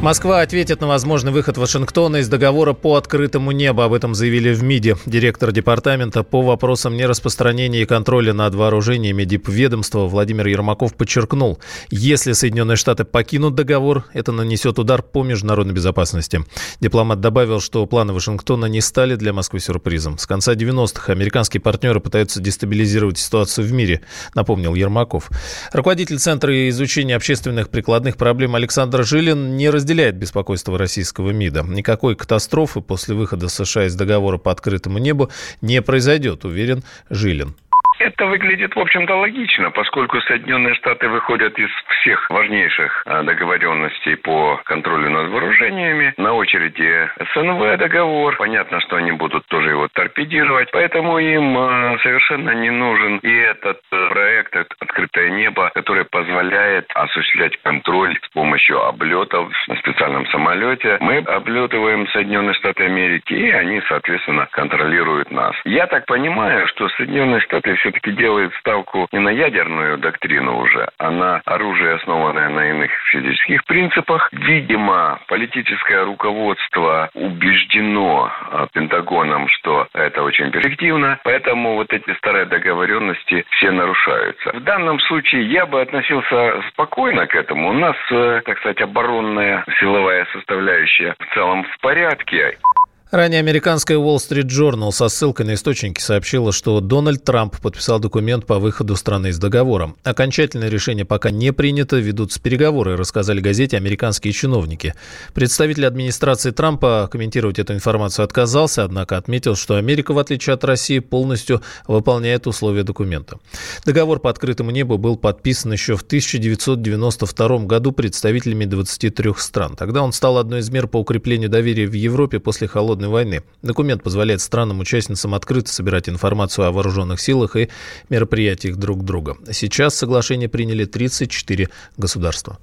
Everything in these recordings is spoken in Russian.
Москва ответит на возможный выход Вашингтона из договора по открытому небу. Об этом заявили в МИДе. Директор департамента по вопросам нераспространения и контроля над вооружениями дипведомства Владимир Ермаков подчеркнул, если Соединенные Штаты покинут договор, это нанесет удар по международной безопасности. Дипломат добавил, что планы Вашингтона не стали для Москвы сюрпризом. С конца 90-х американские партнеры пытаются дестабилизировать ситуацию в мире, напомнил Ермаков. Руководитель Центра изучения общественных прикладных проблем Александр Жилин не разделяет разделяет беспокойство российского МИДа. Никакой катастрофы после выхода США из договора по открытому небу не произойдет, уверен Жилин. Это выглядит, в общем-то, логично, поскольку Соединенные Штаты выходят из всех важнейших а, договоренностей по контролю над вооружениями. На очереди СНВ договор. Понятно, что они будут тоже его торпедировать. Поэтому им а, совершенно не нужен и этот э, проект «Открытое небо», который позволяет осуществлять контроль с помощью облетов на специальном самолете. Мы облетываем Соединенные Штаты Америки, и они, соответственно, контролируют нас. Я так понимаю, что Соединенные Штаты все все-таки делает ставку не на ядерную доктрину уже, а на оружие, основанное на иных физических принципах. Видимо, политическое руководство убеждено а, Пентагоном, что это очень перспективно, поэтому вот эти старые договоренности все нарушаются. В данном случае я бы относился спокойно к этому. У нас, э, так сказать, оборонная силовая составляющая в целом в порядке. Ранее американская Wall Street Journal со ссылкой на источники сообщила, что Дональд Трамп подписал документ по выходу страны из договора. Окончательное решение пока не принято, ведутся переговоры, рассказали газете американские чиновники. Представитель администрации Трампа комментировать эту информацию отказался, однако отметил, что Америка, в отличие от России, полностью выполняет условия документа. Договор по открытому небу был подписан еще в 1992 году представителями 23 стран. Тогда он стал одной из мер по укреплению доверия в Европе после холодной холодной войны. Документ позволяет странам-участницам открыто собирать информацию о вооруженных силах и мероприятиях друг друга. Сейчас соглашение приняли 34 государства.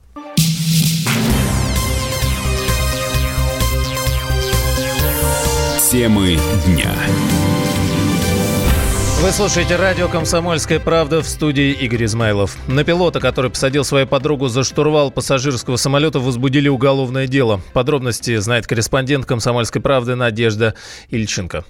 Темы дня. Вы слушаете радио «Комсомольская правда» в студии Игорь Измайлов. На пилота, который посадил свою подругу за штурвал пассажирского самолета, возбудили уголовное дело. Подробности знает корреспондент «Комсомольской правды» Надежда Ильченко.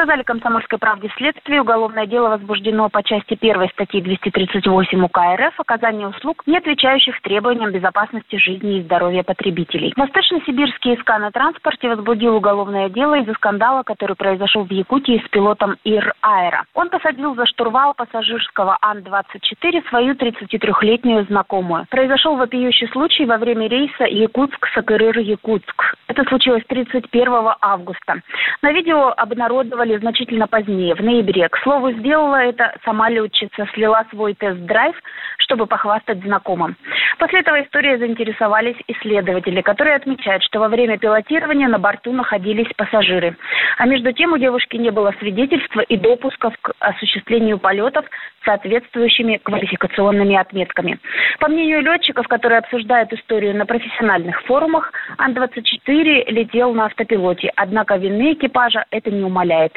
Как рассказали «Комсомольской правде» следствие, уголовное дело возбуждено по части 1 статьи 238 УК РФ «Оказание услуг, не отвечающих требованиям безопасности жизни и здоровья потребителей». Восточно-сибирский СК на транспорте возбудил уголовное дело из-за скандала, который произошел в Якутии с пилотом Ир Аэро. Он посадил за штурвал пассажирского Ан-24 свою 33-летнюю знакомую. Произошел вопиющий случай во время рейса Якутск-Сакырыр-Якутск. Это случилось 31 августа. На видео обнародовали значительно позднее, в ноябре. К слову, сделала это сама летчица, слила свой тест-драйв, чтобы похвастать знакомым. После этого истории заинтересовались исследователи, которые отмечают, что во время пилотирования на борту находились пассажиры. А между тем у девушки не было свидетельства и допусков к осуществлению полетов соответствующими квалификационными отметками. По мнению летчиков, которые обсуждают историю на профессиональных форумах, Ан-24 летел на автопилоте, однако вины экипажа это не умаляет.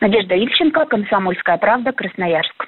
Надежда Ильченко, Комсомольская правда, Красноярск.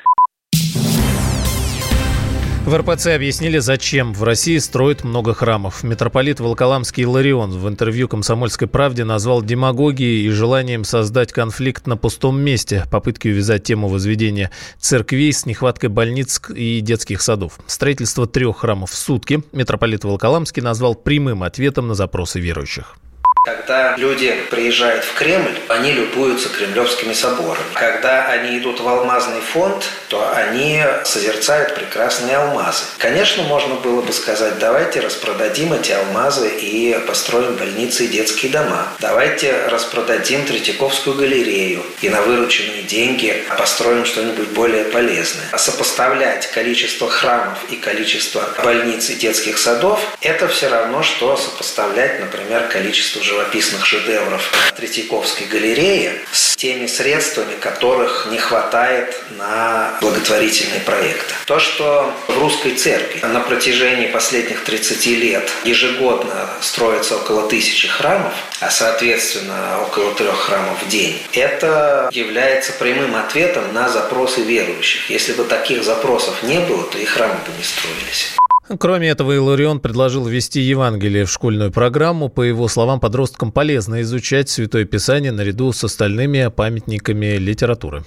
В РПЦ объяснили, зачем в России строят много храмов. Митрополит Волколамский Ларион в интервью «Комсомольской правде» назвал демагогией и желанием создать конфликт на пустом месте, попытки увязать тему возведения церквей с нехваткой больниц и детских садов. Строительство трех храмов в сутки митрополит Волколамский назвал прямым ответом на запросы верующих. Когда люди приезжают в Кремль, они любуются кремлевскими соборами. Когда они идут в алмазный фонд, то они созерцают прекрасные алмазы. Конечно, можно было бы сказать, давайте распродадим эти алмазы и построим больницы и детские дома. Давайте распродадим Третьяковскую галерею и на вырученные деньги построим что-нибудь более полезное. А сопоставлять количество храмов и количество больниц и детских садов – это все равно, что сопоставлять, например, количество живописных шедевров Третьяковской галереи с теми средствами, которых не хватает на благотворительные проекты. То, что в русской церкви на протяжении последних 30 лет ежегодно строится около тысячи храмов, а соответственно около трех храмов в день, это является прямым ответом на запросы верующих. Если бы таких запросов не было, то и храмы бы не строились. Кроме этого, Иларион предложил ввести Евангелие в школьную программу. По его словам, подросткам полезно изучать Святое Писание наряду с остальными памятниками литературы.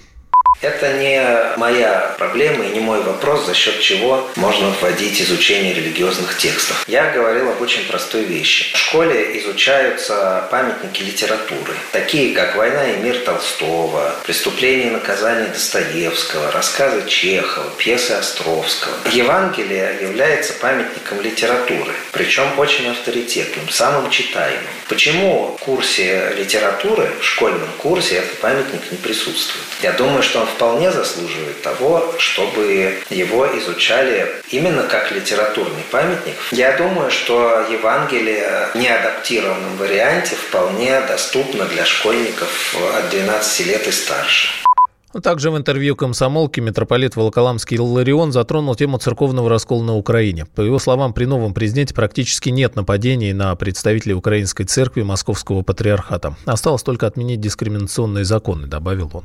Это не моя проблема и не мой вопрос, за счет чего можно вводить изучение религиозных текстов. Я говорил об очень простой вещи. В школе изучаются памятники литературы, такие как «Война и мир» Толстого, «Преступление и наказание» Достоевского, рассказы Чехова, пьесы Островского. Евангелие является памятником литературы, причем очень авторитетным, самым читаемым. Почему в курсе литературы, в школьном курсе этот памятник не присутствует? Я думаю, что он вполне заслуживает того, чтобы его изучали именно как литературный памятник. Я думаю, что Евангелие в неадаптированном варианте вполне доступно для школьников от 12 лет и старше. Также в интервью комсомолке митрополит Волоколамский Ларион затронул тему церковного раскола на Украине. По его словам, при новом президенте практически нет нападений на представителей Украинской церкви Московского патриархата. Осталось только отменить дискриминационные законы, добавил он.